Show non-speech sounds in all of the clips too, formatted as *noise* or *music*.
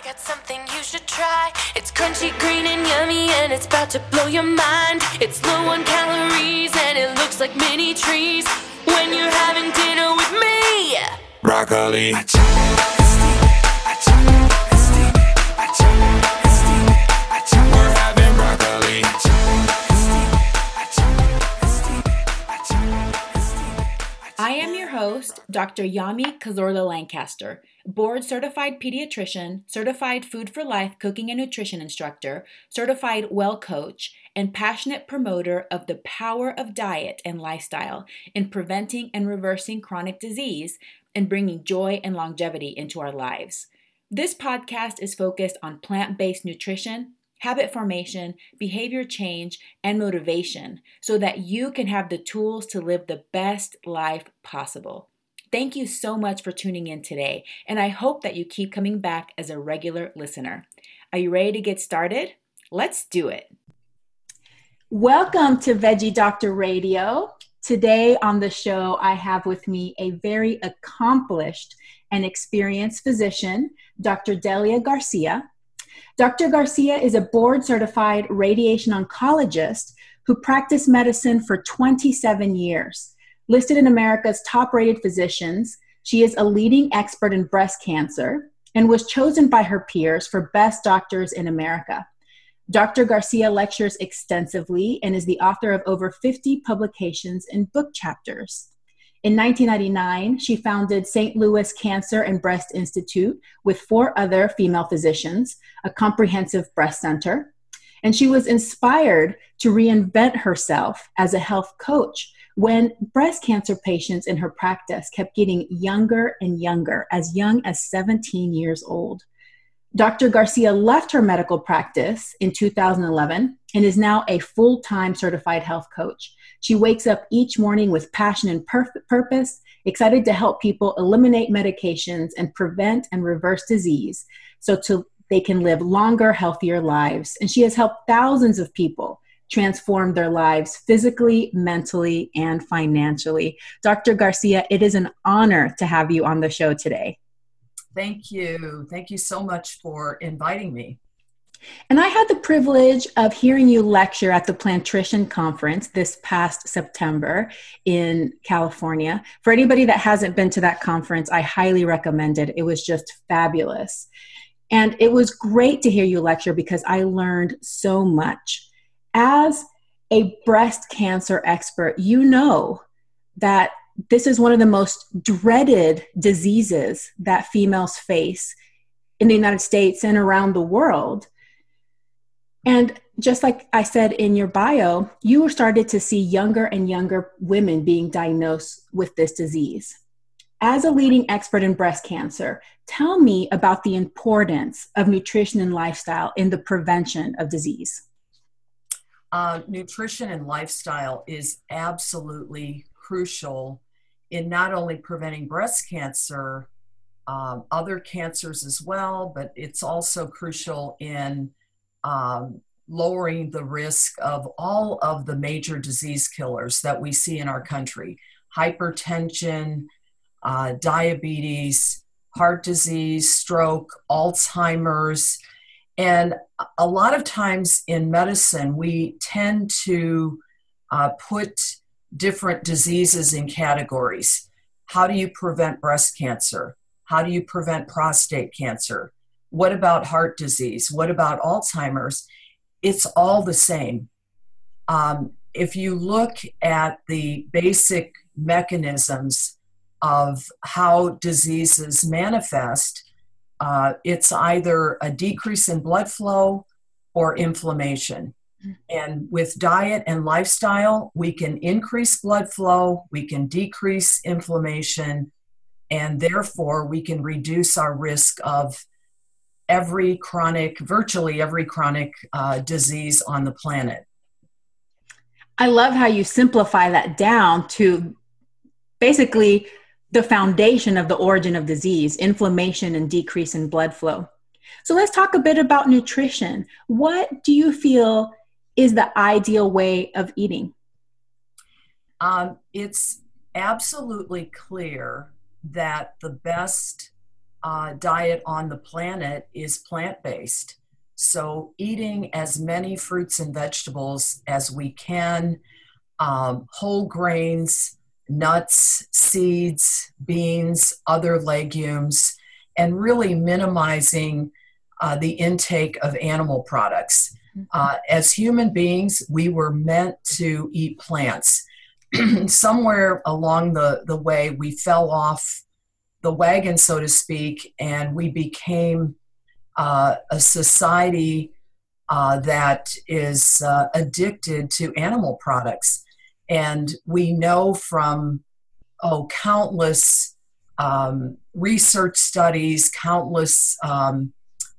I got something you should try. It's crunchy, green, and yummy, and it's about to blow your mind. It's low on calories, and it looks like mini trees. When you're having dinner with me, broccoli. Dr. Yami Cazorla Lancaster, board certified pediatrician, certified food for life cooking and nutrition instructor, certified well coach, and passionate promoter of the power of diet and lifestyle in preventing and reversing chronic disease and bringing joy and longevity into our lives. This podcast is focused on plant based nutrition, habit formation, behavior change, and motivation so that you can have the tools to live the best life possible. Thank you so much for tuning in today, and I hope that you keep coming back as a regular listener. Are you ready to get started? Let's do it. Welcome to Veggie Doctor Radio. Today on the show, I have with me a very accomplished and experienced physician, Dr. Delia Garcia. Dr. Garcia is a board certified radiation oncologist who practiced medicine for 27 years. Listed in America's top rated physicians, she is a leading expert in breast cancer and was chosen by her peers for Best Doctors in America. Dr. Garcia lectures extensively and is the author of over 50 publications and book chapters. In 1999, she founded St. Louis Cancer and Breast Institute with four other female physicians, a comprehensive breast center. And she was inspired to reinvent herself as a health coach when breast cancer patients in her practice kept getting younger and younger, as young as 17 years old. Dr. Garcia left her medical practice in 2011 and is now a full time certified health coach. She wakes up each morning with passion and perf- purpose, excited to help people eliminate medications and prevent and reverse disease so to, they can live longer, healthier lives. And she has helped thousands of people transform their lives physically, mentally, and financially. Dr. Garcia, it is an honor to have you on the show today. Thank you. Thank you so much for inviting me. And I had the privilege of hearing you lecture at the Plantrician Conference this past September in California. For anybody that hasn't been to that conference, I highly recommend it. It was just fabulous. And it was great to hear you lecture because I learned so much. As a breast cancer expert, you know that this is one of the most dreaded diseases that females face in the United States and around the world. And just like I said in your bio, you started to see younger and younger women being diagnosed with this disease. As a leading expert in breast cancer, tell me about the importance of nutrition and lifestyle in the prevention of disease. Uh, nutrition and lifestyle is absolutely crucial in not only preventing breast cancer, um, other cancers as well, but it's also crucial in um, lowering the risk of all of the major disease killers that we see in our country hypertension, uh, diabetes, heart disease, stroke, Alzheimer's. And a lot of times in medicine, we tend to uh, put different diseases in categories. How do you prevent breast cancer? How do you prevent prostate cancer? What about heart disease? What about Alzheimer's? It's all the same. Um, if you look at the basic mechanisms of how diseases manifest, uh, it's either a decrease in blood flow or inflammation. And with diet and lifestyle, we can increase blood flow, we can decrease inflammation, and therefore we can reduce our risk of every chronic, virtually every chronic uh, disease on the planet. I love how you simplify that down to basically the foundation of the origin of disease inflammation and decrease in blood flow. So let's talk a bit about nutrition. What do you feel is the ideal way of eating? Um, it's absolutely clear that the best uh, diet on the planet is plant based. So, eating as many fruits and vegetables as we can, um, whole grains, nuts, seeds, beans, other legumes, and really minimizing uh, the intake of animal products. Mm-hmm. Uh, as human beings, we were meant to eat plants. *clears throat* Somewhere along the, the way, we fell off the wagon, so to speak, and we became uh, a society uh, that is uh, addicted to animal products. And we know from, oh, countless um, research studies, countless um,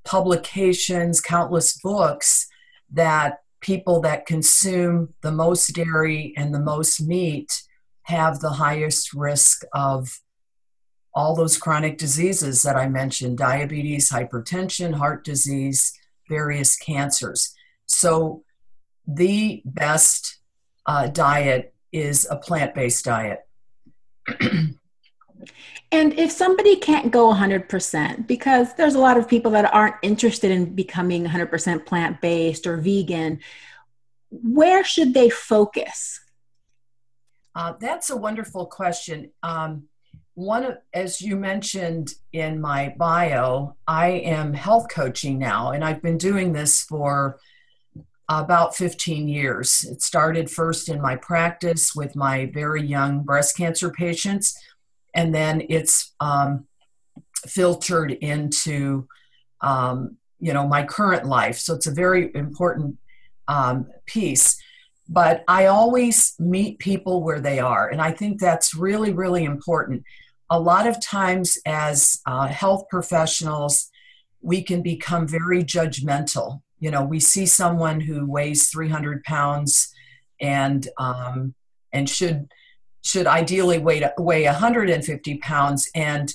publications, countless books that people that consume the most dairy and the most meat have the highest risk of all those chronic diseases that I mentioned diabetes, hypertension, heart disease, various cancers. So, the best uh, diet is a plant based diet. *clears throat* and if somebody can't go 100%, because there's a lot of people that aren't interested in becoming 100% plant based or vegan, where should they focus? Uh, that's a wonderful question. Um, one of as you mentioned in my bio i am health coaching now and i've been doing this for about 15 years. It started first in my practice with my very young breast cancer patients and then it's um, filtered into um, you know my current life. So it's a very important um, piece. But i always meet people where they are and i think that's really really important. A lot of times as uh, health professionals, we can become very judgmental. You know, we see someone who weighs 300 pounds and um, and should should ideally weigh weigh 150 pounds and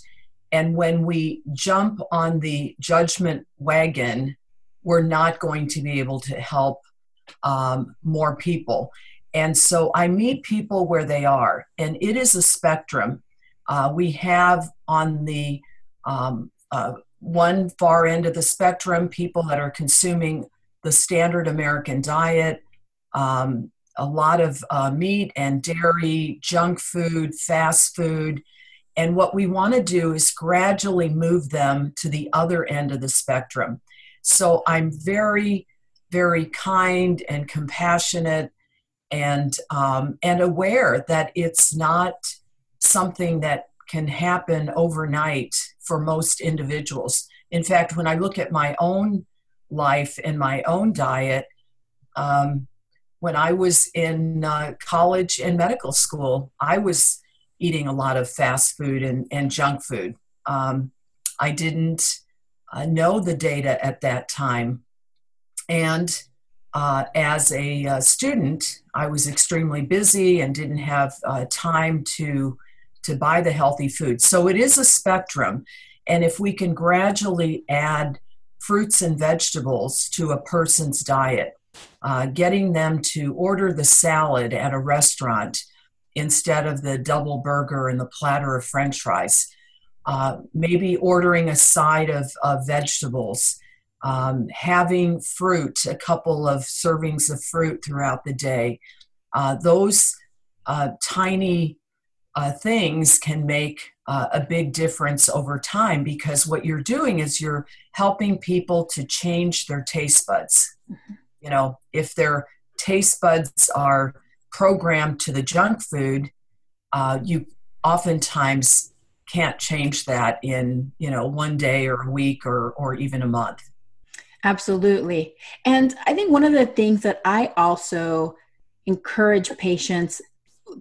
and when we jump on the judgment wagon, we're not going to be able to help um, more people. And so I meet people where they are, and it is a spectrum. Uh, we have on the um, uh, one far end of the spectrum people that are consuming the standard American diet, um, a lot of uh, meat and dairy, junk food, fast food. And what we want to do is gradually move them to the other end of the spectrum. So I'm very, very kind and compassionate and um, and aware that it's not something that can happen overnight for most individuals. In fact, when I look at my own life and my own diet, um, when I was in uh, college and medical school, I was eating a lot of fast food and, and junk food. Um, I didn't uh, know the data at that time. And uh, as a uh, student, I was extremely busy and didn't have uh, time to to buy the healthy food. So it is a spectrum. And if we can gradually add fruits and vegetables to a person's diet, uh, getting them to order the salad at a restaurant instead of the double burger and the platter of french fries, uh, maybe ordering a side of, of vegetables, um, having fruit, a couple of servings of fruit throughout the day. Uh, those uh, tiny uh, things can make uh, a big difference over time because what you're doing is you're helping people to change their taste buds. Mm-hmm. You know, if their taste buds are programmed to the junk food, uh, you oftentimes can't change that in you know one day or a week or or even a month. Absolutely, and I think one of the things that I also encourage patients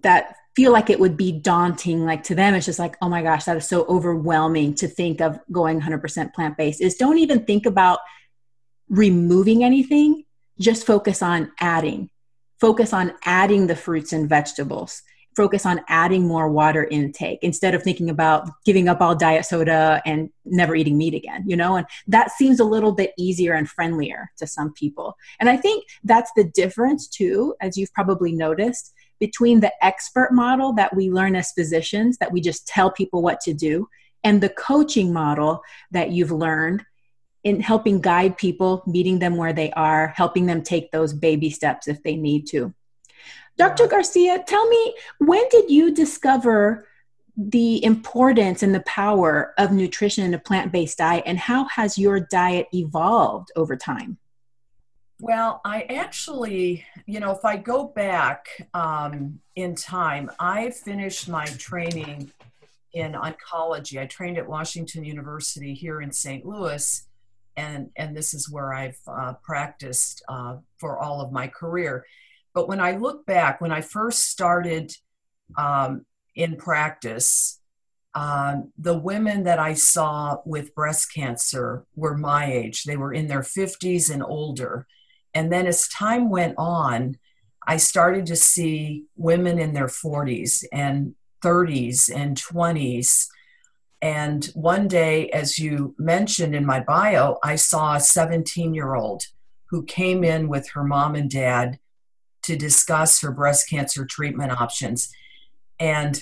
that feel like it would be daunting like to them it's just like oh my gosh that is so overwhelming to think of going 100% plant-based is don't even think about removing anything just focus on adding. Focus on adding the fruits and vegetables. Focus on adding more water intake instead of thinking about giving up all diet soda and never eating meat again you know? And that seems a little bit easier and friendlier to some people. And i think that's the difference too as you've probably noticed between the expert model that we learn as physicians, that we just tell people what to do, and the coaching model that you've learned in helping guide people, meeting them where they are, helping them take those baby steps if they need to. Dr. Garcia, tell me, when did you discover the importance and the power of nutrition in a plant based diet, and how has your diet evolved over time? Well, I actually, you know, if I go back um, in time, I finished my training in oncology. I trained at Washington University here in St. Louis, and and this is where I've uh, practiced uh, for all of my career. But when I look back, when I first started um, in practice, um, the women that I saw with breast cancer were my age. They were in their 50s and older. And then as time went on, I started to see women in their 40s and 30s and 20s. And one day, as you mentioned in my bio, I saw a 17 year old who came in with her mom and dad to discuss her breast cancer treatment options. And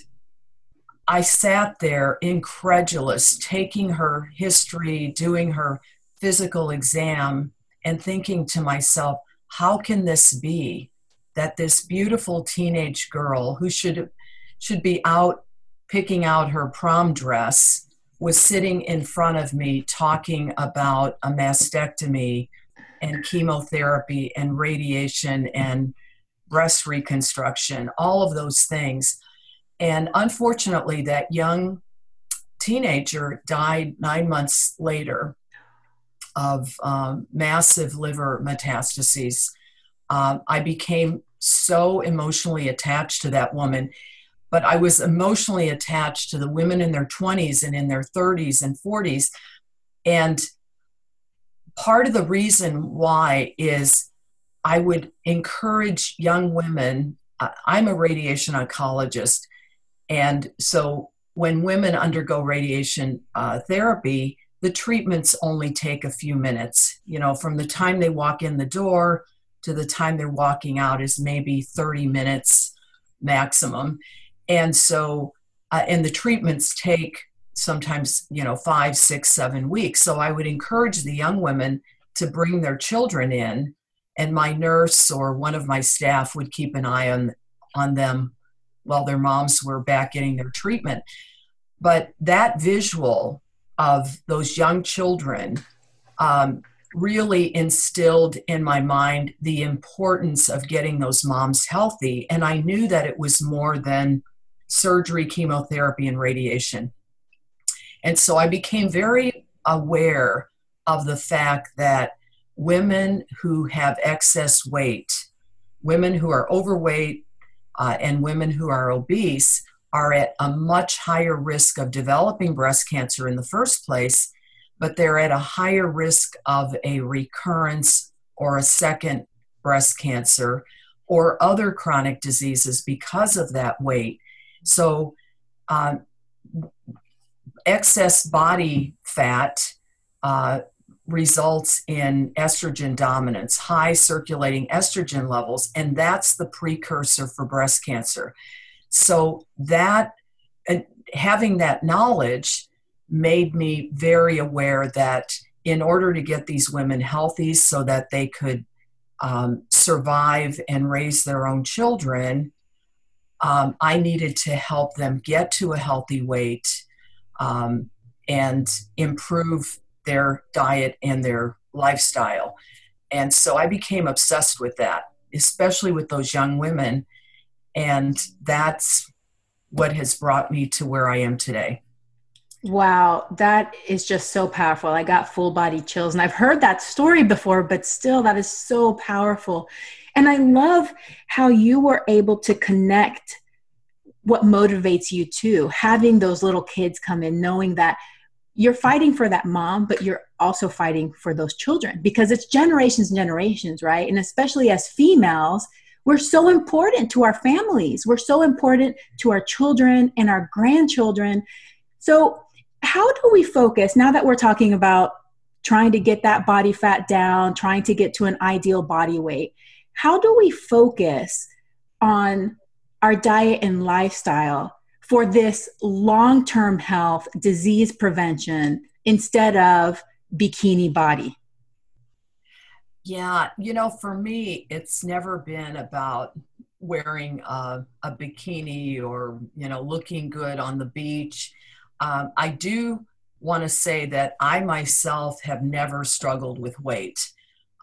I sat there incredulous, taking her history, doing her physical exam, and thinking to myself, how can this be that this beautiful teenage girl who should should be out picking out her prom dress was sitting in front of me talking about a mastectomy and chemotherapy and radiation and breast reconstruction, all of those things. And unfortunately, that young teenager died nine months later of um, massive liver metastases. Um, I became so emotionally attached to that woman, but I was emotionally attached to the women in their 20s and in their 30s and 40s. And part of the reason why is I would encourage young women. I'm a radiation oncologist, and so when women undergo radiation uh, therapy, the treatments only take a few minutes. You know, from the time they walk in the door to the time they're walking out is maybe 30 minutes maximum. And so, uh, and the treatments take sometimes, you know, five, six, seven weeks. So I would encourage the young women to bring their children in and my nurse or one of my staff would keep an eye on on them while their moms were back getting their treatment but that visual of those young children um, really instilled in my mind the importance of getting those moms healthy. And i knew that it was more than surgery chemotherapy and radiation. And so i became very aware of the fact that women who have excess weight, women who are overweight, uh, and women who are obese are at a much higher risk of developing breast cancer in the first place, but they're at a higher risk of a recurrence or a second breast cancer or other chronic diseases because of that weight. So, uh, excess body fat uh, results in estrogen dominance, high circulating estrogen levels, and that's the precursor for breast cancer. So that having that knowledge made me very aware that in order to get these women healthy so that they could um, survive and raise their own children, um, I needed to help them get to a healthy weight um, and improve their diet and their lifestyle. And so I became obsessed with that, especially with those young women. And that's what has brought me to where I am today. Wow, that is just so powerful. I got full body chills. And I've heard that story before, but still, that is so powerful. And I love how you were able to connect what motivates you to having those little kids come in, knowing that you're fighting for that mom, but you're also fighting for those children because it's generations and generations, right? And especially as females, we're so important to our families. We're so important to our children and our grandchildren. So, how do we focus now that we're talking about trying to get that body fat down, trying to get to an ideal body weight? How do we focus on our diet and lifestyle for this long term health, disease prevention, instead of bikini body? Yeah, you know, for me, it's never been about wearing a, a bikini or, you know, looking good on the beach. Um, I do want to say that I myself have never struggled with weight.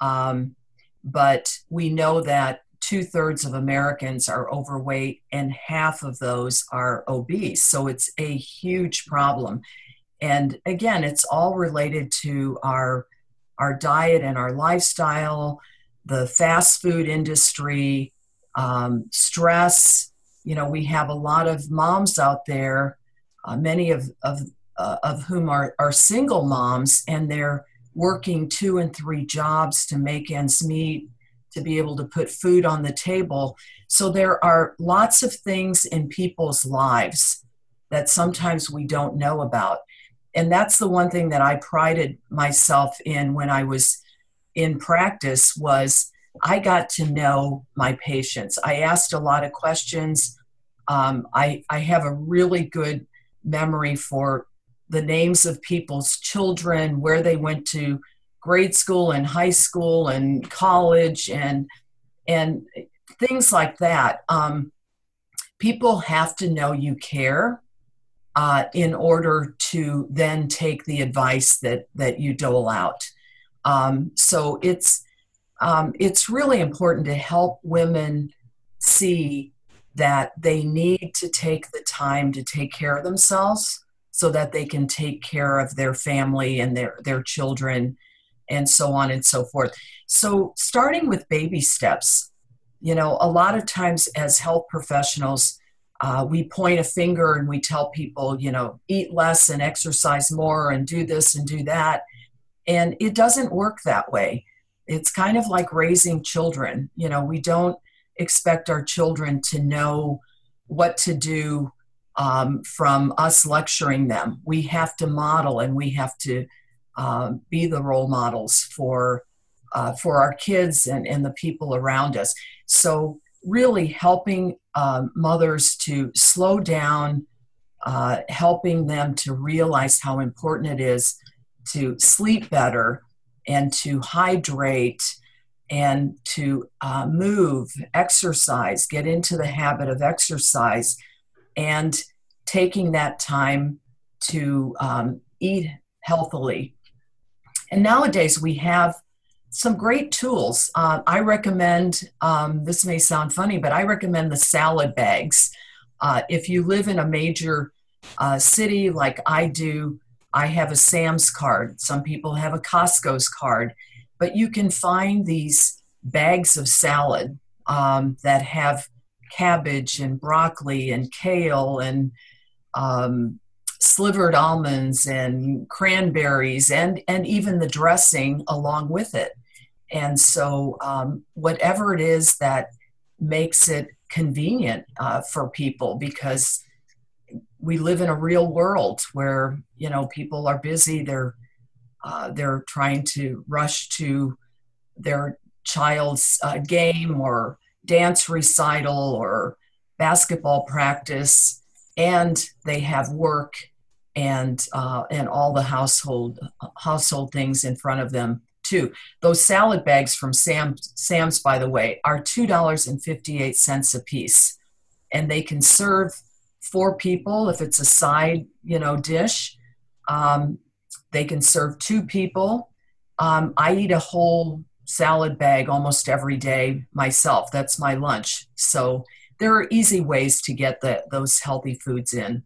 Um, but we know that two thirds of Americans are overweight and half of those are obese. So it's a huge problem. And again, it's all related to our our diet and our lifestyle, the fast food industry, um, stress. You know, we have a lot of moms out there, uh, many of of uh, of whom are are single moms, and they're working two and three jobs to make ends meet to be able to put food on the table. So there are lots of things in people's lives that sometimes we don't know about and that's the one thing that I prided myself in when I was in practice was I got to know my patients. I asked a lot of questions. Um, I, I have a really good memory for the names of people's children, where they went to grade school and high school and college and and things like that. Um, people have to know you care uh, in order to then take the advice that that you dole out. Um, so it's um, it's really important to help women see that they need to take the time to take care of themselves so that they can take care of their family and their their children and so on and so forth. So starting with baby steps, you know, a lot of times as health professionals, uh, we point a finger and we tell people, you know, eat less and exercise more and do this and do that. And it doesn't work that way. It's kind of like raising children. You know, we don't expect our children to know what to do um, from us lecturing them. We have to model and we have to uh, be the role models for uh, for our kids and, and the people around us. So really helping um, mothers to slow down, uh, helping them to realize how important it is to sleep better and to hydrate and to uh, move, exercise, get into the habit of exercise, and taking that time to um, eat healthily. And nowadays we have some great tools. Uh, I recommend, um, this may sound funny, but I recommend the salad bags. Uh, if you live in a major uh, city like I do, I have a Sam's card. Some people have a Costco's card, but you can find these bags of salad um, that have cabbage and broccoli and kale and um, slivered almonds and cranberries and and even the dressing along with it and so, um, whatever it is that makes it convenient uh, for people, because we live in a real world where you know people are busy. They're uh, they're trying to rush to their child's uh, game or dance recital or basketball practice, and they have work and uh, and all the household household things in front of them too. Those salad bags from Sam, Sam's, by the way, are $2.58 a piece. And they can serve four people if it's a side, you know, dish. Um, they can serve two people. Um, I eat a whole salad bag almost every day myself. That's my lunch. So there are easy ways to get the, those healthy foods in.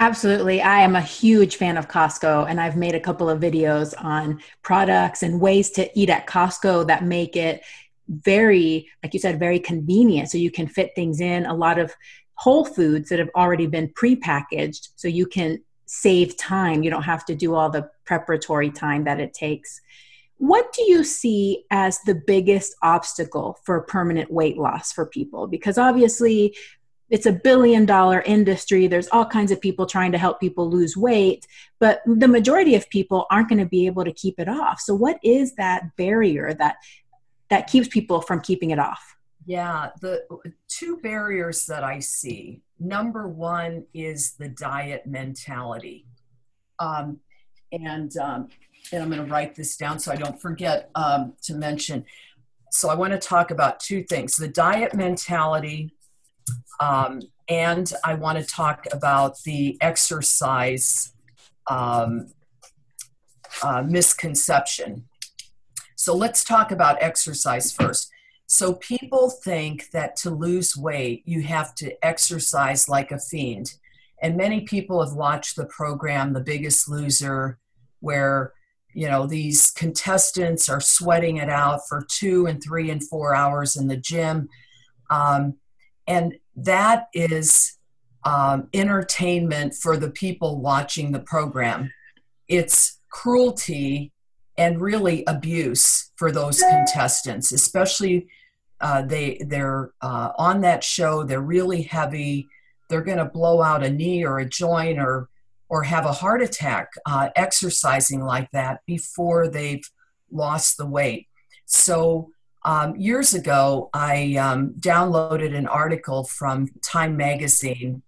Absolutely. I am a huge fan of Costco, and I've made a couple of videos on products and ways to eat at Costco that make it very, like you said, very convenient. So you can fit things in a lot of whole foods that have already been prepackaged. So you can save time. You don't have to do all the preparatory time that it takes. What do you see as the biggest obstacle for permanent weight loss for people? Because obviously, it's a billion dollar industry there's all kinds of people trying to help people lose weight but the majority of people aren't going to be able to keep it off so what is that barrier that that keeps people from keeping it off yeah the two barriers that i see number one is the diet mentality. Um, and, um, and I'm going to write this down so I don't forget um, to mention. So I want to talk about two things the diet mentality, um, and I want to talk about the exercise um, uh, misconception. So let's talk about exercise first. So people think that to lose weight, you have to exercise like a fiend. And many people have watched the program, The Biggest Loser, where you know these contestants are sweating it out for two and three and four hours in the gym um, and that is um, entertainment for the people watching the program it's cruelty and really abuse for those contestants especially uh, they they're uh, on that show they're really heavy they're going to blow out a knee or a joint or or have a heart attack uh, exercising like that before they've lost the weight. So, um, years ago, I um, downloaded an article from Time Magazine,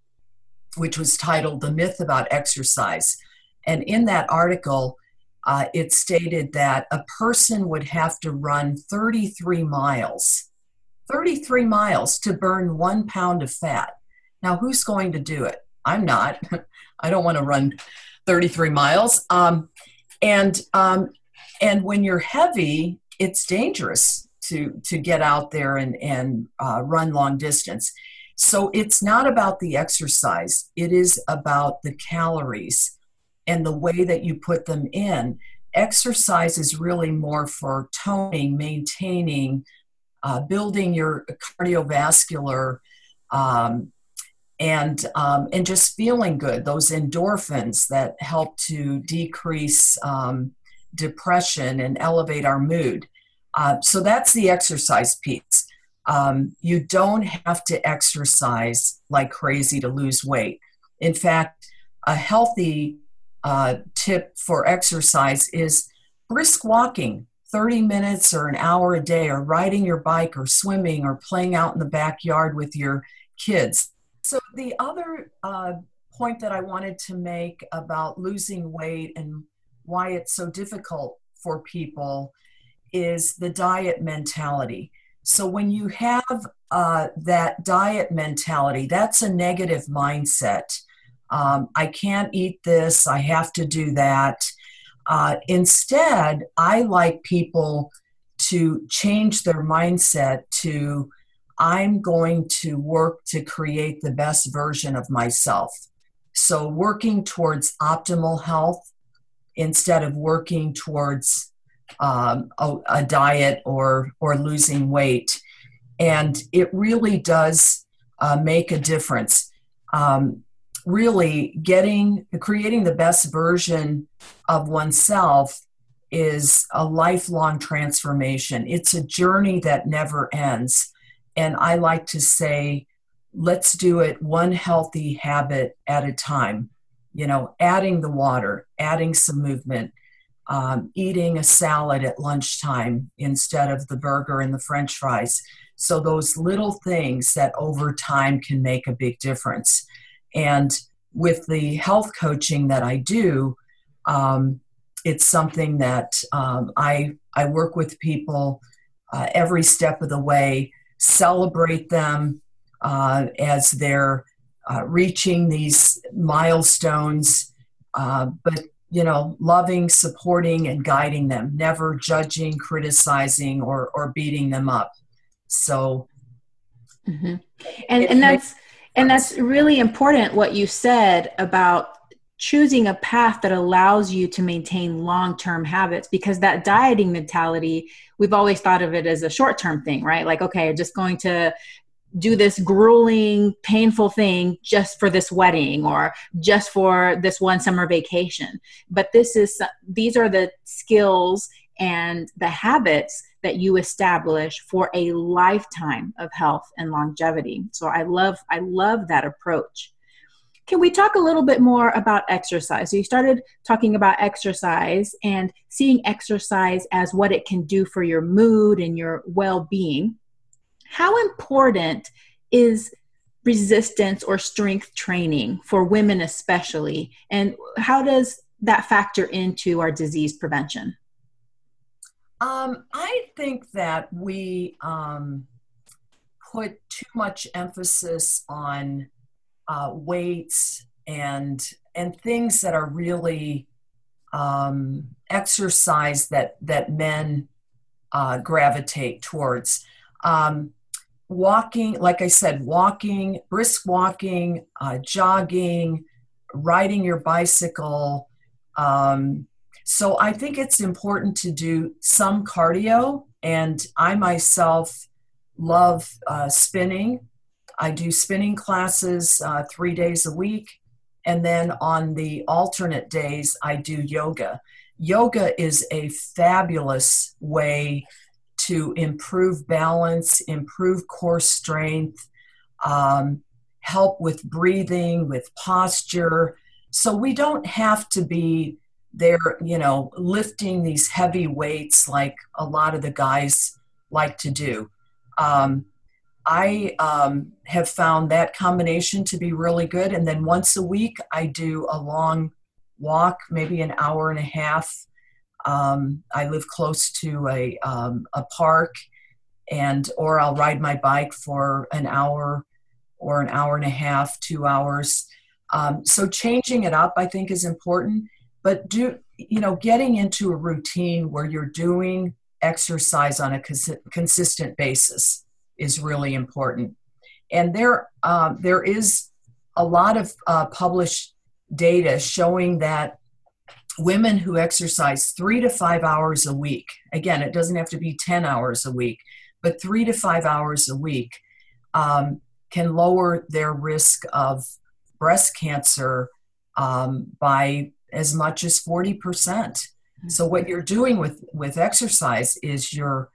which was titled The Myth About Exercise. And in that article, uh, it stated that a person would have to run 33 miles, 33 miles to burn one pound of fat. Now, who's going to do it? I'm not. *laughs* I don't want to run 33 miles. Um, and um, and when you're heavy, it's dangerous to to get out there and and uh, run long distance. So it's not about the exercise; it is about the calories and the way that you put them in. Exercise is really more for toning, maintaining, uh, building your cardiovascular um, and um, and just feeling good those endorphins that help to decrease um, depression and elevate our mood uh, so that's the exercise piece. Um, you don't have to exercise like crazy to lose weight. In fact a healthy uh, tip for exercise is brisk walking. 30 minutes or an hour a day or riding your bike or swimming or playing out in the backyard with your kids. So, the other uh, point that I wanted to make about losing weight and why it's so difficult for people is the diet mentality. So, when you have uh, that diet mentality, that's a negative mindset. Um, I can't eat this, I have to do that. Uh, instead, I like people to change their mindset to I'm going to work to create the best version of myself. So, working towards optimal health instead of working towards um, a, a, diet or or losing weight, and it really does uh, make a difference. Um, really, getting creating the best version of oneself is a lifelong transformation. It's a journey that never ends and I like to say, let's do it one healthy habit at a time. You know, adding the water, adding some movement, um, eating a salad at lunchtime instead of the burger and the french fries. So, those little things that over time can make a big difference. And with the health coaching that I do, um, it's something that um, I, I work with people uh, every step of the way celebrate them uh, as they're uh, reaching these milestones, uh, but you know, loving, supporting, and guiding them, never judging, criticizing, or or beating them up. So, mm-hmm. and and that's and that's really important what you said about choosing a path that allows you to maintain long-term habits because that dieting mentality we've always thought of it as a short-term thing right like okay just going to do this grueling painful thing just for this wedding or just for this one summer vacation but this is these are the skills and the habits that you establish for a lifetime of health and longevity so i love i love that approach can we talk a little bit more about exercise? So, you started talking about exercise and seeing exercise as what it can do for your mood and your well being. How important is resistance or strength training for women, especially? And how does that factor into our disease prevention? Um, I think that we um, put too much emphasis on uh, weights and and things that are really um, exercise that that men uh, gravitate towards. Um, walking, like I said, walking, brisk walking, uh, jogging, riding your bicycle. Um, so I think it's important to do some cardio, and I myself love uh, spinning. I do spinning classes uh, three days a week. And then on the alternate days, I do yoga. Yoga is a fabulous way to improve balance, improve core strength, um, help with breathing, with posture. So we don't have to be there, you know, lifting these heavy weights like a lot of the guys like to do. Um, I um, have found that combination to be really good. And then once a week, I do a long walk, maybe an hour and a half. Um, I live close to a, um, a park, and or I'll ride my bike for an hour or an hour and a half, two hours. Um, so changing it up, I think, is important. But do you know, getting into a routine where you're doing exercise on a cons- consistent basis is really important. And there, um, there is a lot of uh, published data showing that women who exercise three to five hours a week, again, it doesn't have to be 10 hours a week, but three to five hours a week, um, can lower their risk of breast cancer um, by as much as 40%. So what you're doing with with exercise is you're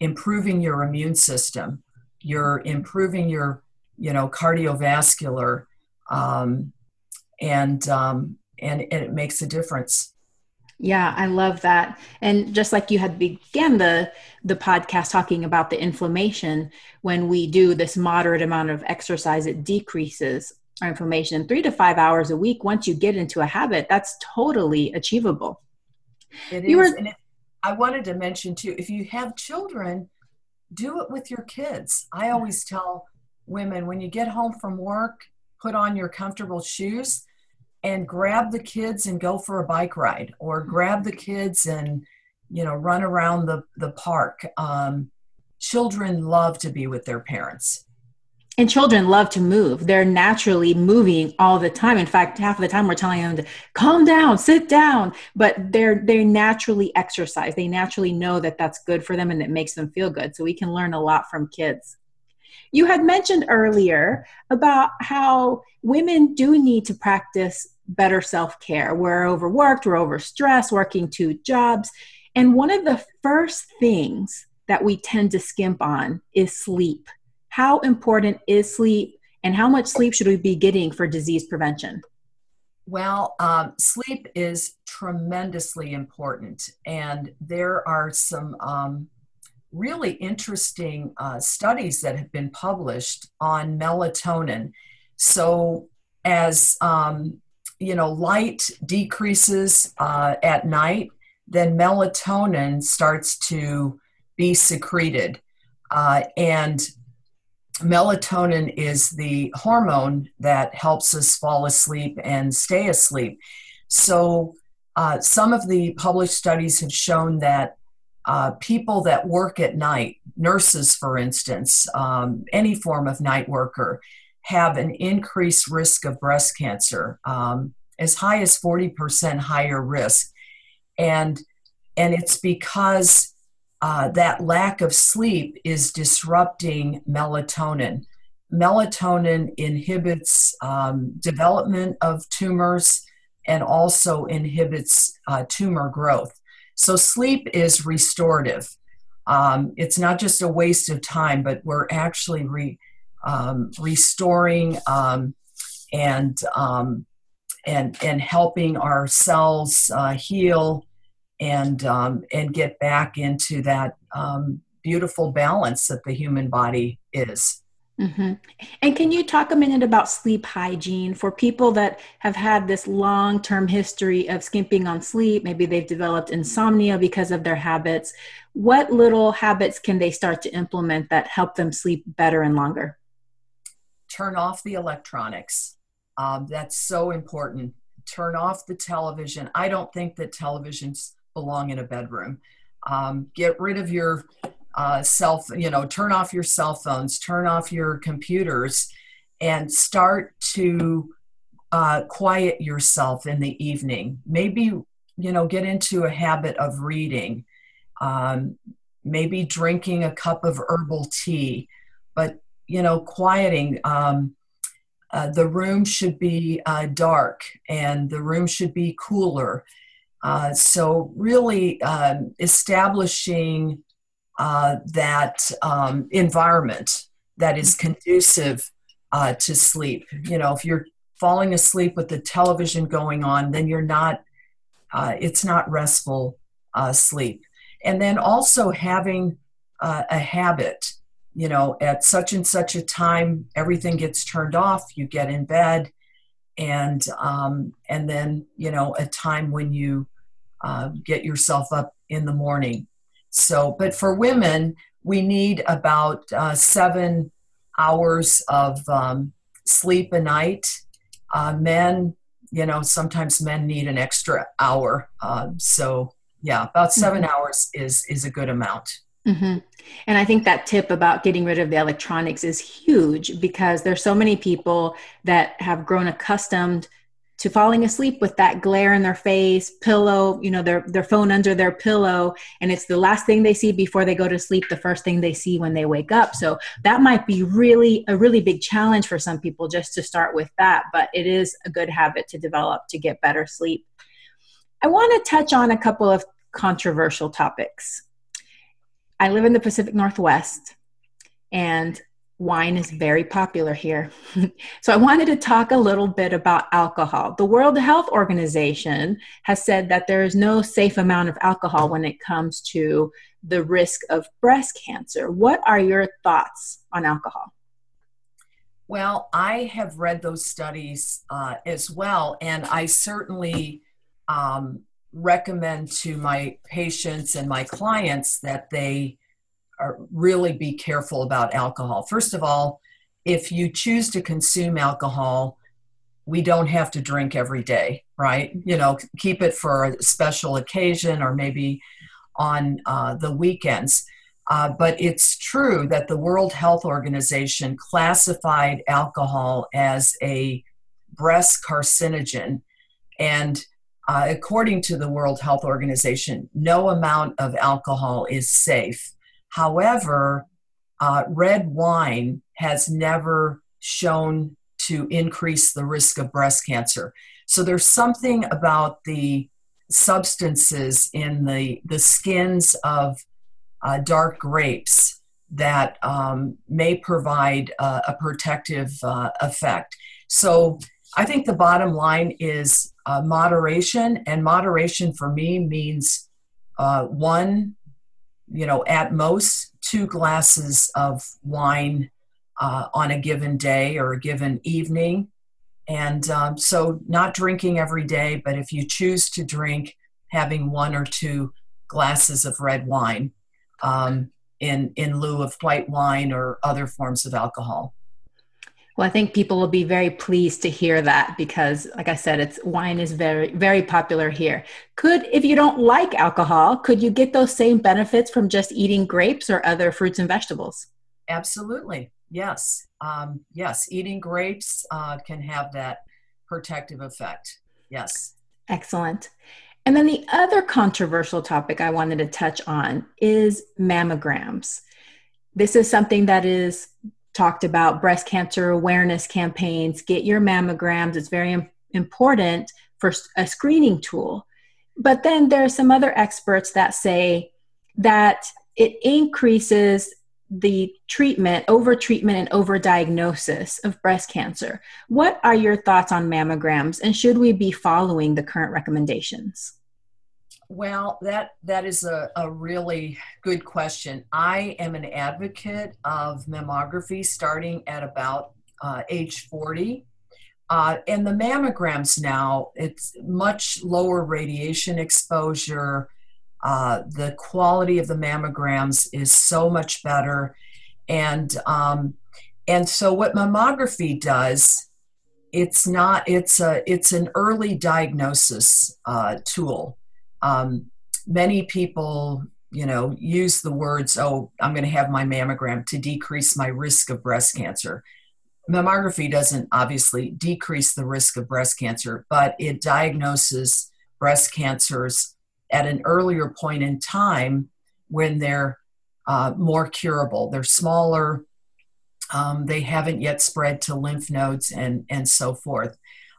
improving your immune system. You're improving your you know cardiovascular, um, and um, and and it makes a difference. Yeah, I love that. And just like you had began the the podcast talking about the inflammation, when we do this moderate amount of exercise, it decreases our inflammation. Three to five hours a week, once you get into a habit, that's totally achievable. It you is. Were, and it, I wanted to mention too, if you have children, do it with your kids. I always tell women when you get home from work, put on your comfortable shoes and grab the kids and go for a bike ride or grab the kids and you know run around the the park. Um, children love to be with their parents. And children love to move. They're naturally moving all the time. In fact half of the time we're telling them to calm down sit down but they're they naturally exercise. They naturally know that that's good for them and it makes them feel good. So we can learn a lot from kids. You had mentioned earlier about how women do need to practice better self-care we're overworked we're overstressed working two jobs and one of the first things that we tend to skimp on is sleep how important is sleep and how much sleep should we be getting for disease prevention? Well, um, sleep is tremendously important, and there are some um, really interesting uh, studies that have been published on melatonin. So, as um, you know, light decreases uh, at night, then melatonin starts to be secreted, uh, and melatonin is the hormone that helps us fall asleep and stay asleep. So, uh, some of the published studies have shown that uh, people that work at night, nurses for instance, um, any form of night worker, have an increased risk of breast cancer, um, as high as 40% higher risk. And, and it's because uh, that lack of sleep is disrupting melatonin. Melatonin inhibits um, development of tumors and also inhibits uh, tumor growth. So, sleep is restorative. Um, it's not just a waste of time, but we're actually re, um, restoring um, and, um, and, and helping our cells uh, heal and um, and get back into that um, beautiful balance that the human body is. Mm-hmm. And can you talk a minute about sleep hygiene for people that have had this long term history of skimping on sleep? Maybe they've developed insomnia because of their habits. What little habits can they start to implement that help them sleep better and longer? Turn off the electronics. Um, that's so important. Turn off the television. I don't think that televisions belong in a bedroom. Um, get rid of your uh, self, you know, turn off your cell phones, turn off your computers, and start to uh, quiet yourself in the evening. Maybe, you know, get into a habit of reading, um, maybe drinking a cup of herbal tea, but, you know, quieting. Um, uh, the room should be uh, dark and the room should be cooler. Uh, so, really um, establishing uh, that um, environment that is conducive uh, to sleep. You know, if you're falling asleep with the television going on, then you're not, uh, it's not restful sleep. And then also having a habit, you know, at such and such a time, everything gets turned off, you get in bed, and um, and then you know a time when you uh, get yourself up in the morning so, but for women, we need about uh, seven hours of um, sleep a night. Uh, men, you know, sometimes men need an extra hour. Uh, so, yeah, about 7 mm-hmm. hours is is a good amount. Mm-hmm. And I think that tip about getting rid of the electronics is huge because there's so many people that have grown accustomed to falling asleep with that glare in their face, pillow, you know, their their phone under their pillow, and it's the last thing they see before they go to sleep, the first thing they see when they wake up. So that might be really a really big challenge for some people just to start with that, but it is a good habit to develop to get better sleep. I want to touch on a couple of controversial topics. I live in the Pacific Northwest and wine is very popular here. *laughs* so I wanted to talk a little bit about alcohol. The World Health Organization has said that there is no safe amount of alcohol when it comes to the risk of breast cancer. What are your thoughts on alcohol? Well, I have read those studies uh, as well, and I certainly um, recommend to my patients and my clients that they really be careful about alcohol. First of all, if you choose to consume alcohol, we don't have to drink every day, right? You know, keep it for a special occasion or maybe on uh, the weekends. Uh, but it's true that the World Health Organization classified alcohol as a breast carcinogen. And uh, according to the World Health Organization, no amount of alcohol is safe. However, uh, red wine has never shown to increase the risk of breast cancer. So there's something about the substances in the, the skins of uh, dark grapes that um, may provide uh, a protective uh, effect. So I think the bottom line is uh, moderation, and moderation for me means uh, one you know, at most two glasses of wine uh, on a given day or a given evening. And um, so, not drinking every day, but if you choose to drink, having one or two glasses of red wine um, in, in lieu of white wine or other forms of alcohol. Well, I think people will be very pleased to hear that because, like I said, it's wine is very, very popular here. Could, if you don't like alcohol, could you get those same benefits from just eating grapes or other fruits and vegetables? Absolutely. Yes. Um, yes. Eating grapes uh, can have that protective effect. Yes. Excellent. And then the other controversial topic I wanted to touch on is mammograms. This is something that is talked about breast cancer awareness campaigns, get your mammograms. It's very important for a screening tool. But then there are some other experts that say that it increases the treatment, over treatment, and over diagnosis of breast cancer. What are your thoughts on mammograms, and should we be following the current recommendations? Well, that that is a, a really good question. I am an advocate of mammography starting at about uh, age 40. Uh, and the mammograms now, it's much lower radiation exposure. Uh, the quality of the mammograms is so much better. And um, and so what mammography does, it's not it's a it's an early diagnosis uh, tool um, many people you know use the words oh i'm going to have my mammogram to decrease my risk of breast cancer. Mammography doesn't obviously decrease the risk of breast cancer but it diagnoses breast cancers at an earlier point in time when they're uh, more curable. They're smaller um, they haven't yet spread to lymph nodes and and so forth.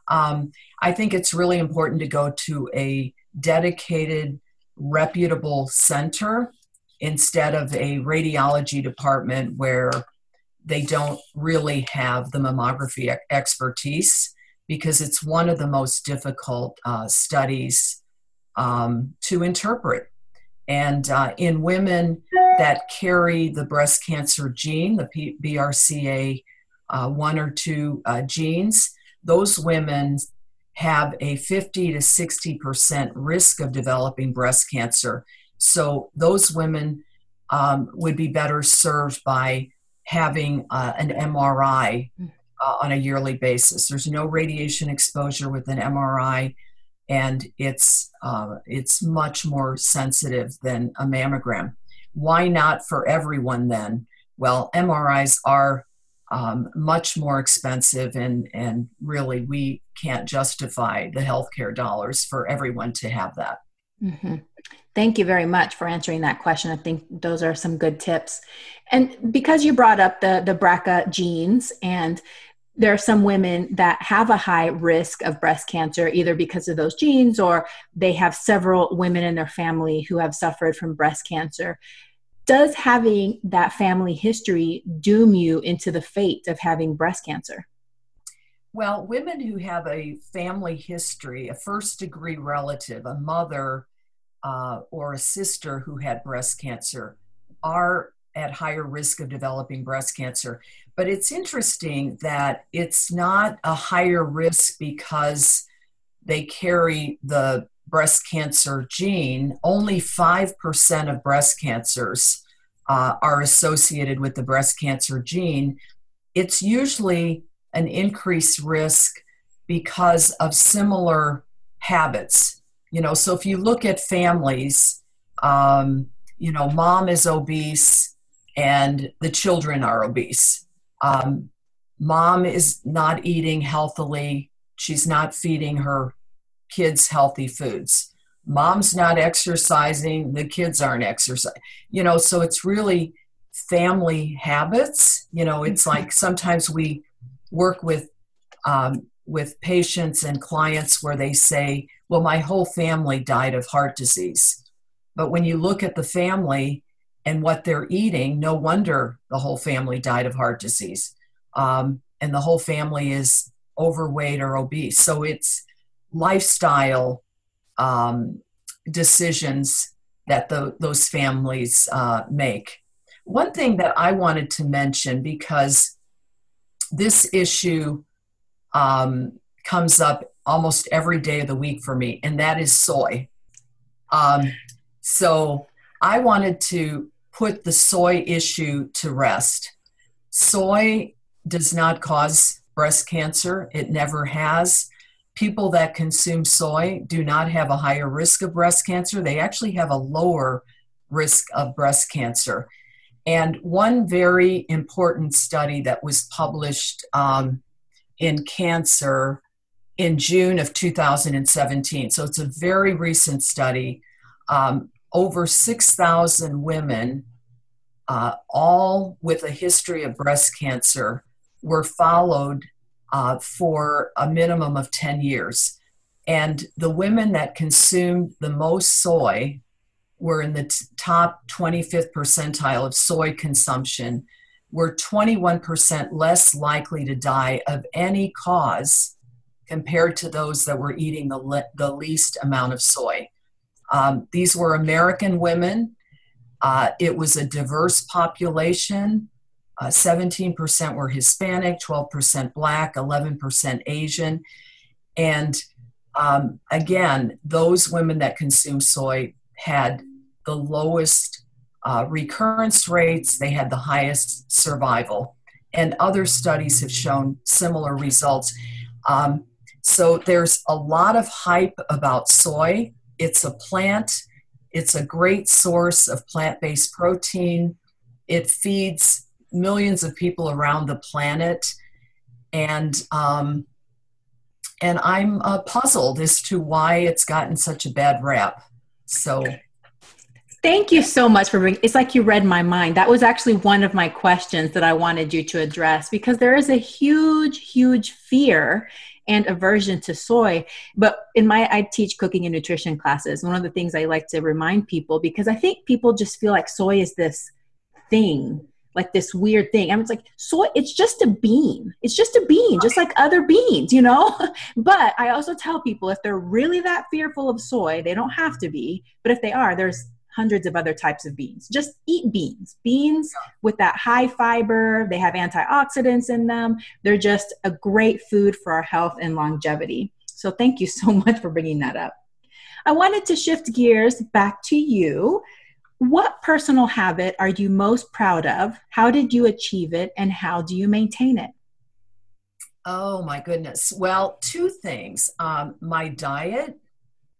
Um, i think it's really important to go to a dedicated, reputable center instead of a radiology department where they don't really have the mammography expertise because it's one of the most difficult uh, studies um, to interpret. And uh, in women that carry the breast cancer gene, the P- BRCA uh, one or two uh, genes, those women have a 50 to 60% risk of developing breast cancer. So those women um, would be better served by having uh, an MRI uh, on a yearly basis. There's no radiation exposure with an MRI, and it's uh, it's much more sensitive than a mammogram. Why not for everyone then? Well, MRIs are um, much more expensive, and and really we can't justify the healthcare dollars for everyone to have that. Mm-hmm. Thank you very much for answering that question. I think those are some good tips. And because you brought up the the BRCA genes and there are some women that have a high risk of breast cancer either because of those genes or they have several women in their family who have suffered from breast cancer does having that family history doom you into the fate of having breast cancer? Well, women who have a family history, a first degree relative, a mother uh, or a sister who had breast cancer, are at higher risk of developing breast cancer. But it's interesting that it's not a higher risk because they carry the breast cancer gene, only 5% of breast cancers uh, are associated with the breast cancer gene. It's usually an increased risk because of similar habits. You know, so if you look at families, um, you know, mom is obese and the children are obese. Um, mom is not eating healthily, she's not feeding her kids healthy foods. Mom's not exercising, the kids aren't exercising. You know, so it's really family habits. You know, it's mm-hmm. like sometimes we work with um, with patients and clients where they say, "Well, my whole family died of heart disease," but when you look at the family and what they're eating, no wonder the whole family died of heart disease, um, and the whole family is overweight or obese. So it's lifestyle um, decisions that the, those families uh, make. One thing that I wanted to mention because this issue um, comes up almost every day of the week for me, and that is soy. Um, so I wanted to put the soy issue to rest. Soy does not cause breast cancer, it never has people that consume soy do not have a higher risk of breast cancer. They actually have a lower risk of breast cancer. And one very important study that was published um, in Cancer in June of 2017, so it's a very recent study, um, over 6,000 women, uh, all with a history of breast cancer, were followed uh, for a minimum of 10 years. And the women that consumed the most soy were in the t- top 25th percentile of soy consumption, were 21% less likely to die of any cause compared to those that were eating the, le- the least amount of soy. Um, these were American women. Uh, it was a diverse population. Uh, 17% were Hispanic, 12% Black, 11% Asian. And um, again, those women that consume soy had the lowest uh, recurrence rates, they had the highest survival. And other studies have shown similar results. Um, so there's a lot of hype about soy. It's a plant, it's a great source of plant based protein. It feeds millions of people around the planet. And um, and I'm uh, puzzled as to why it's gotten such a bad rap. So, thank you so much for bringing. It's like you read my mind. That was actually one of my questions that I wanted you to address because there is a huge, huge fear and aversion to soy. But in my, I teach cooking and nutrition classes. One of the things I like to remind people because I think people just feel like soy is this thing like this weird thing. And it's like soy, it's just a bean. It's just a bean, just like other beans, you know? *laughs* but I also tell people if they're really that fearful of soy, they don't have to be, but if they are, there's hundreds of other types of beans. Just eat beans. Beans with that high fiber, they have antioxidants in them. They're just a great food for our health and longevity. So thank you so *laughs* much for bringing that up. I wanted to shift gears back to you. What personal habit are you most proud of? How did you achieve it and how do you maintain it? Oh my goodness. Well, two things um, my diet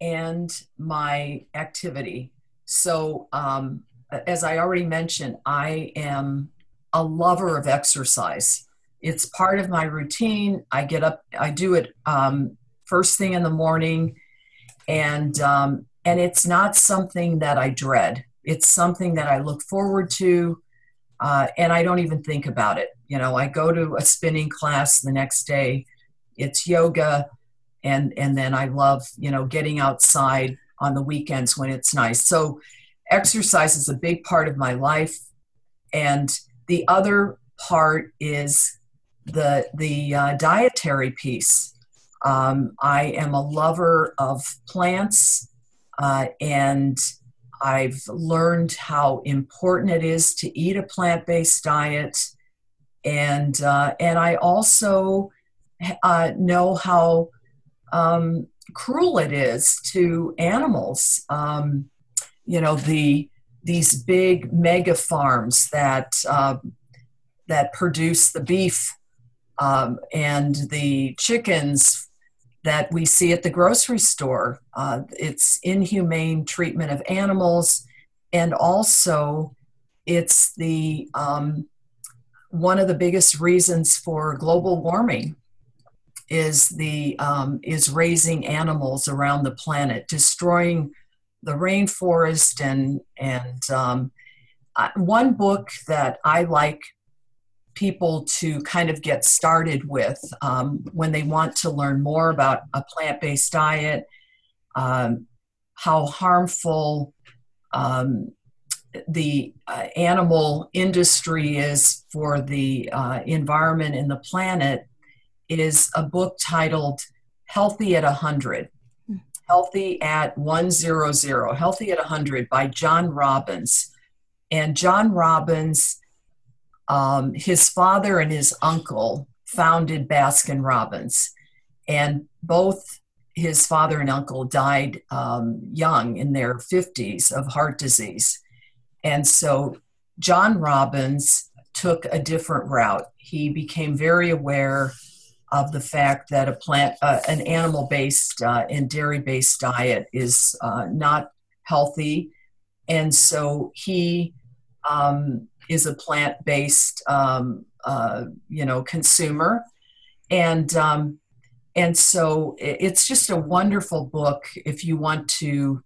and my activity. So, um, as I already mentioned, I am a lover of exercise. It's part of my routine. I get up, I do it um, first thing in the morning, and um, and it's not something that I dread. It's something that I look forward to, uh, and I don't even think about it. You know, I go to a spinning class the next day. It's yoga, and and then I love you know getting outside on the weekends when it's nice. So, exercise is a big part of my life, and the other part is the the uh, dietary piece. Um, I am a lover of plants, uh, and I've learned how important it is to eat a plant based diet. And, uh, and I also uh, know how um, cruel it is to animals. Um, you know, the, these big mega farms that, uh, that produce the beef um, and the chickens that we see at the grocery store. Uh, it's inhumane treatment of animals, and also it's the um, one of the biggest reasons for global warming is the um, is raising animals around the planet, destroying the rainforest and and um, one book that I like people to kind of get started with um, when they want to learn more about a plant based diet, um, how harmful um, the uh, animal industry is for the uh, environment and the planet, is a book titled Healthy at 100. Healthy at 100, Healthy at 100 by John Robbins. And John Robbins um, his father and his uncle founded Baskin Robbins, and both his father and uncle died um, young in their 50s of heart disease. And so John Robbins took a different route. He became very aware of the fact that a plant, uh, an animal based uh, and dairy based diet is uh, not healthy. And so he um, is a plant-based, um, uh, you know, consumer, and um, and so it's just a wonderful book if you want to,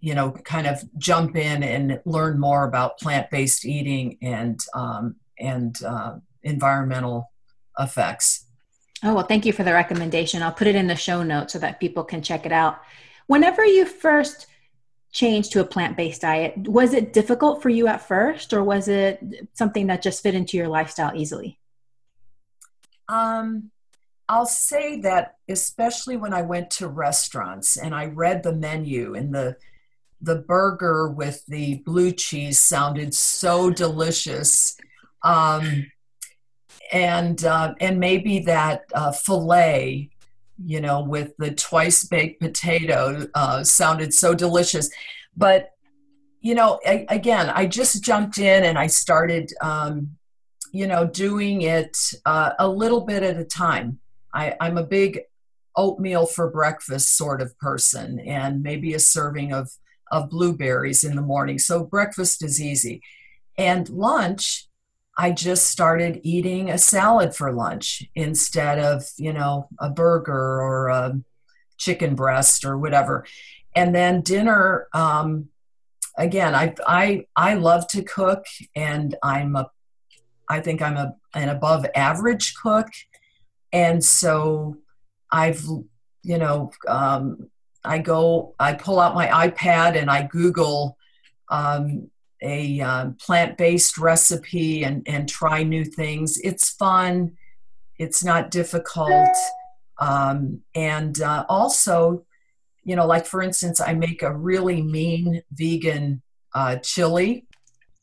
you know, kind of jump in and learn more about plant-based eating and um, and uh, environmental effects. Oh well, thank you for the recommendation. I'll put it in the show notes so that people can check it out. Whenever you first change to a plant-based diet was it difficult for you at first or was it something that just fit into your lifestyle easily um, i'll say that especially when i went to restaurants and i read the menu and the the burger with the blue cheese sounded so delicious. Um, and uh, and maybe that uh, fillet, you know, with the twice baked potato uh, sounded so delicious. But you know, I, again, I just jumped in and I started, um, you know, doing it uh, a little bit at a time. I, I'm a big oatmeal for breakfast sort of person, and maybe a serving of of blueberries in the morning. So breakfast is easy, and lunch. I just started eating a salad for lunch instead of, you know, a burger or a chicken breast or whatever. And then dinner, um, again, I I I love to cook, and I'm a I think I'm a an above average cook, and so I've you know um, I go I pull out my iPad and I Google um, a um, plant based recipe and and try new things. It's fun. It's not difficult. Um, and uh, also you know, like for instance, I make a really mean vegan uh, chili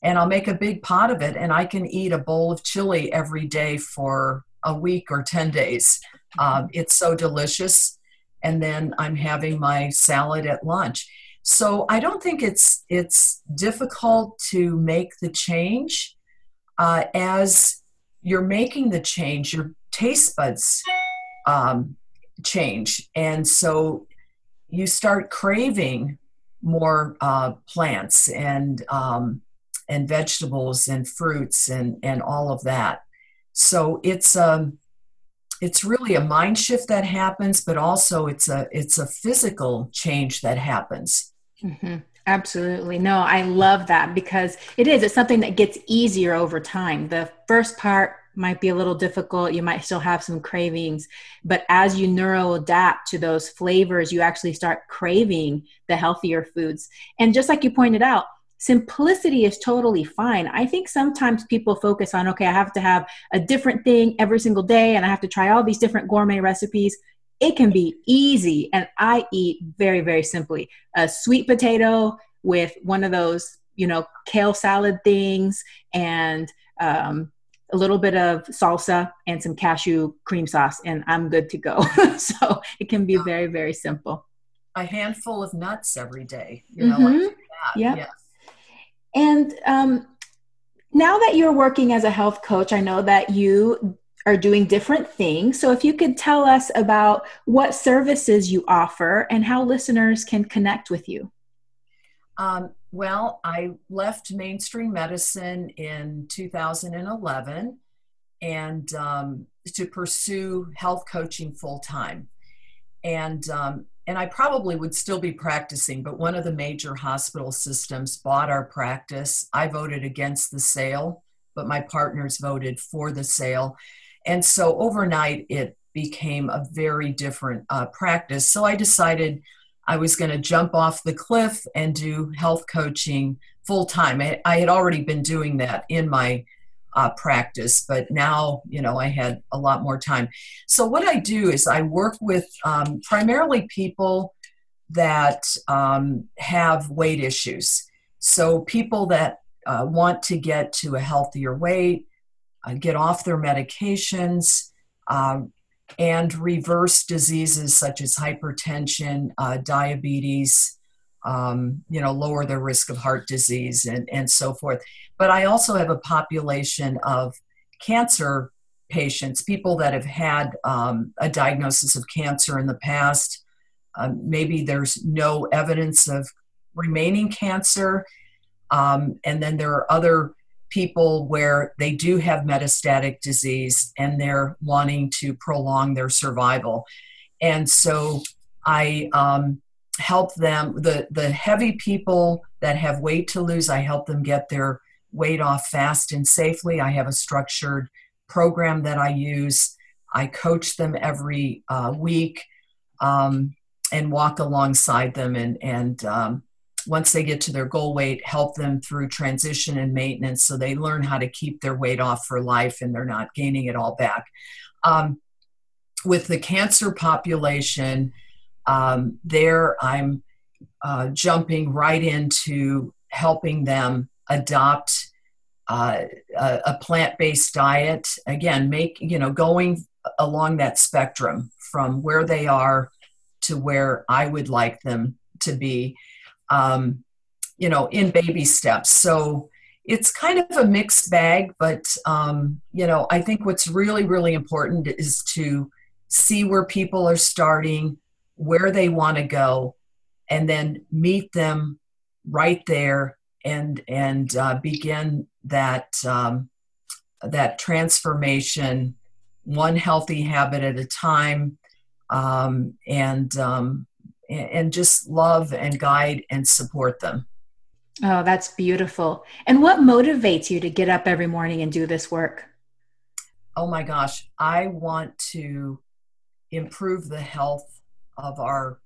and I'll make a big pot of it and I can eat a bowl of chili every day for a week or 10 days. Um, it's so delicious. And then I'm having my salad at lunch. So I don't think it's it's difficult to make the change. Uh, as you're making the change, your taste buds um, change, and so you start craving more uh, plants and um, and vegetables and fruits and and all of that. So it's um it's really a mind shift that happens, but also it's a it's a physical change that happens. Mm-hmm. Absolutely. No, I love that because it is. It's something that gets easier over time. The first part might be a little difficult. You might still have some cravings, but as you neuro adapt to those flavors, you actually start craving the healthier foods. And just like you pointed out, simplicity is totally fine. I think sometimes people focus on, okay, I have to have a different thing every single day and I have to try all these different gourmet recipes. It can be easy. And I eat very, very simply a sweet potato with one of those, you know, kale salad things and, um, a little bit of salsa and some cashew cream sauce, and I'm good to go. *laughs* so it can be very, very simple. A handful of nuts every day, you know, mm-hmm. like Yep. Yes. And um, now that you're working as a health coach, I know that you are doing different things. So if you could tell us about what services you offer and how listeners can connect with you. Um, well, I left mainstream medicine in 2011 and um, to pursue health coaching full time. And um, and I probably would still be practicing, but one of the major hospital systems bought our practice. I voted against the sale, but my partners voted for the sale. And so overnight, it became a very different uh, practice. So I decided I was going to jump off the cliff and do health coaching full time. I, I, had already been doing that in my uh, practice, but now, you know, I had a lot more time. So, what I do is I work with um, primarily people that um, have weight issues. So, people that uh, want to get to a healthier weight, uh, get off their medications, um, and reverse diseases such as hypertension, uh, diabetes, um, you know, lower their risk of heart disease and, and so forth. But I also have a population of cancer patients, people that have had um, a diagnosis of cancer in the past. Um, maybe there's no evidence of remaining cancer. Um, and then there are other people where they do have metastatic disease and they're wanting to prolong their survival. And so I um, help them, the, the heavy people that have weight to lose, I help them get their weight off fast and safely. I have a structured program that I use. I coach them every uh, week um, and walk alongside them and, and um, once they get to their goal weight, help them through transition and maintenance so they learn how to keep their weight off for life and they're not gaining it all back. Um, with the cancer population, um, there I'm uh, jumping right into helping them adopt uh, a, a plant-based diet. Again, make you know going along that spectrum from where they are to where I would like them to be, um, you know, in baby steps. So it's kind of a mixed bag, but um, you know, I think what's really, really important is to see where people are starting, where they want to go, and then meet them right there and and uh, begin that um, that transformation, one healthy habit at a time, um, and um, and just love and guide and support them. Oh, that's beautiful. And what motivates you to get up every morning and do this work? Oh my gosh, I want to improve the health of our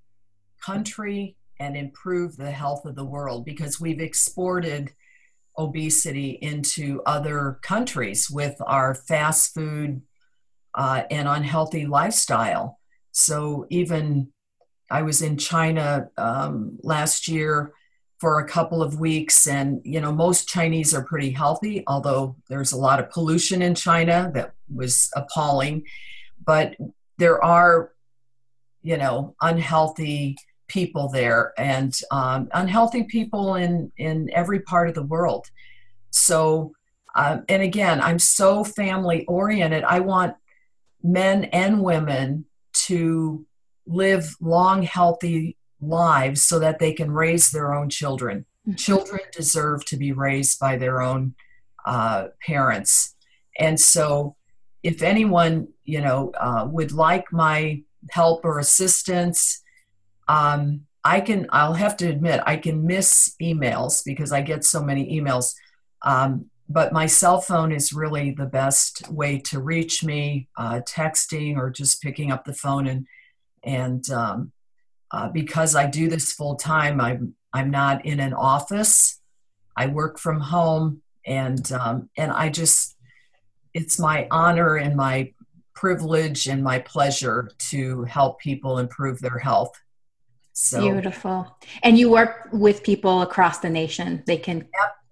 country and improve the health of the world because we've exported obesity into other countries with our fast food uh, and unhealthy lifestyle. So, even I was in China um, last year for a couple of weeks, and you know, most Chinese are pretty healthy, although there's a lot of pollution in China that was appalling. But there are, you know, unhealthy people there and um, unhealthy people in in every part of the world so um, and again i'm so family oriented i want men and women to live long healthy lives so that they can raise their own children mm-hmm. children deserve to be raised by their own uh, parents and so if anyone you know uh, would like my help or assistance um, I can, I'll have to admit, I can miss emails because I get so many emails. Um, but my cell phone is really the best way to reach me, uh, texting or just picking up the phone. And, and um, uh, because I do this full time, I'm, I'm not in an office. I work from home and, um, and I just, it's my honor and my privilege and my pleasure to help people improve their health. So beautiful. And you work with people across the nation. They can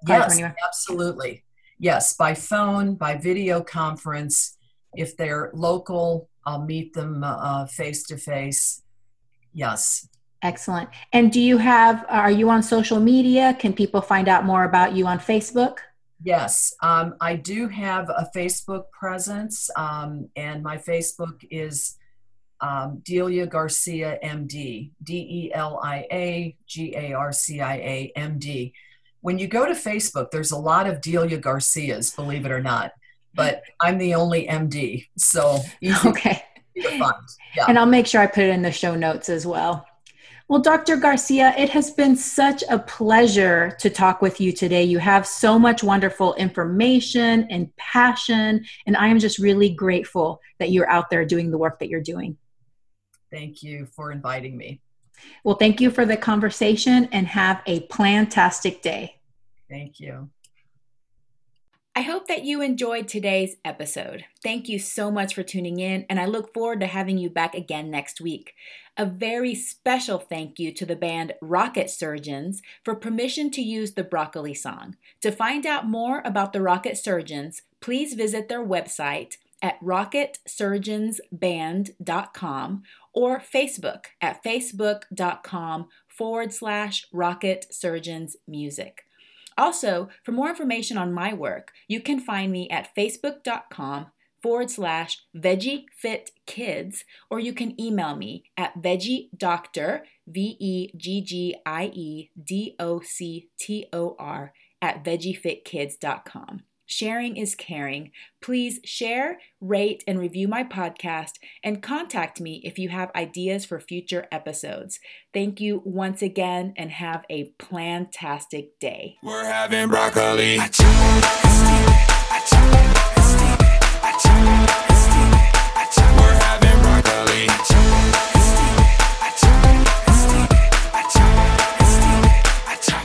yes, absolutely. Yes, by phone, by video conference. If they're local, I'll meet them face to face. Yes. Excellent. And do you have, are you on social media? Can people find out more about you on Facebook? Yes, um, I do have a Facebook presence, um, and my Facebook is um, Delia Garcia, MD, D E L I A G A R C I A, MD. When you go to Facebook, there's a lot of Delia Garcias, believe it or not, but I'm the only MD. So, okay. Yeah. And I'll make sure I put it in the show notes as well. Well, Dr. Garcia, it has been such a pleasure to talk with you today. You have so much wonderful information and passion, and I am just really grateful that you're out there doing the work that you're doing. Thank you for inviting me. Well, thank you for the conversation and have a plantastic day. Thank you. I hope that you enjoyed today's episode. Thank you so much for tuning in, and I look forward to having you back again next week. A very special thank you to the band Rocket Surgeons for permission to use the Broccoli song. To find out more about the Rocket Surgeons, please visit their website at rocketsurgeonsband.com or Facebook at facebook.com forward slash rocket surgeons music. Also, for more information on my work, you can find me at facebook.com forward slash veggie fit kids, or you can email me at veggie doctor, V E G G I E D O C T O R, at veggiefitkids.com. Sharing is caring. Please share, rate, and review my podcast and contact me if you have ideas for future episodes. Thank you once again and have a plantastic day. We're having broccoli.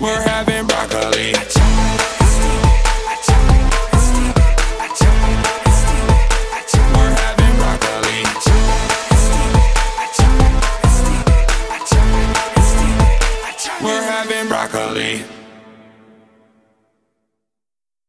We're having broccoli.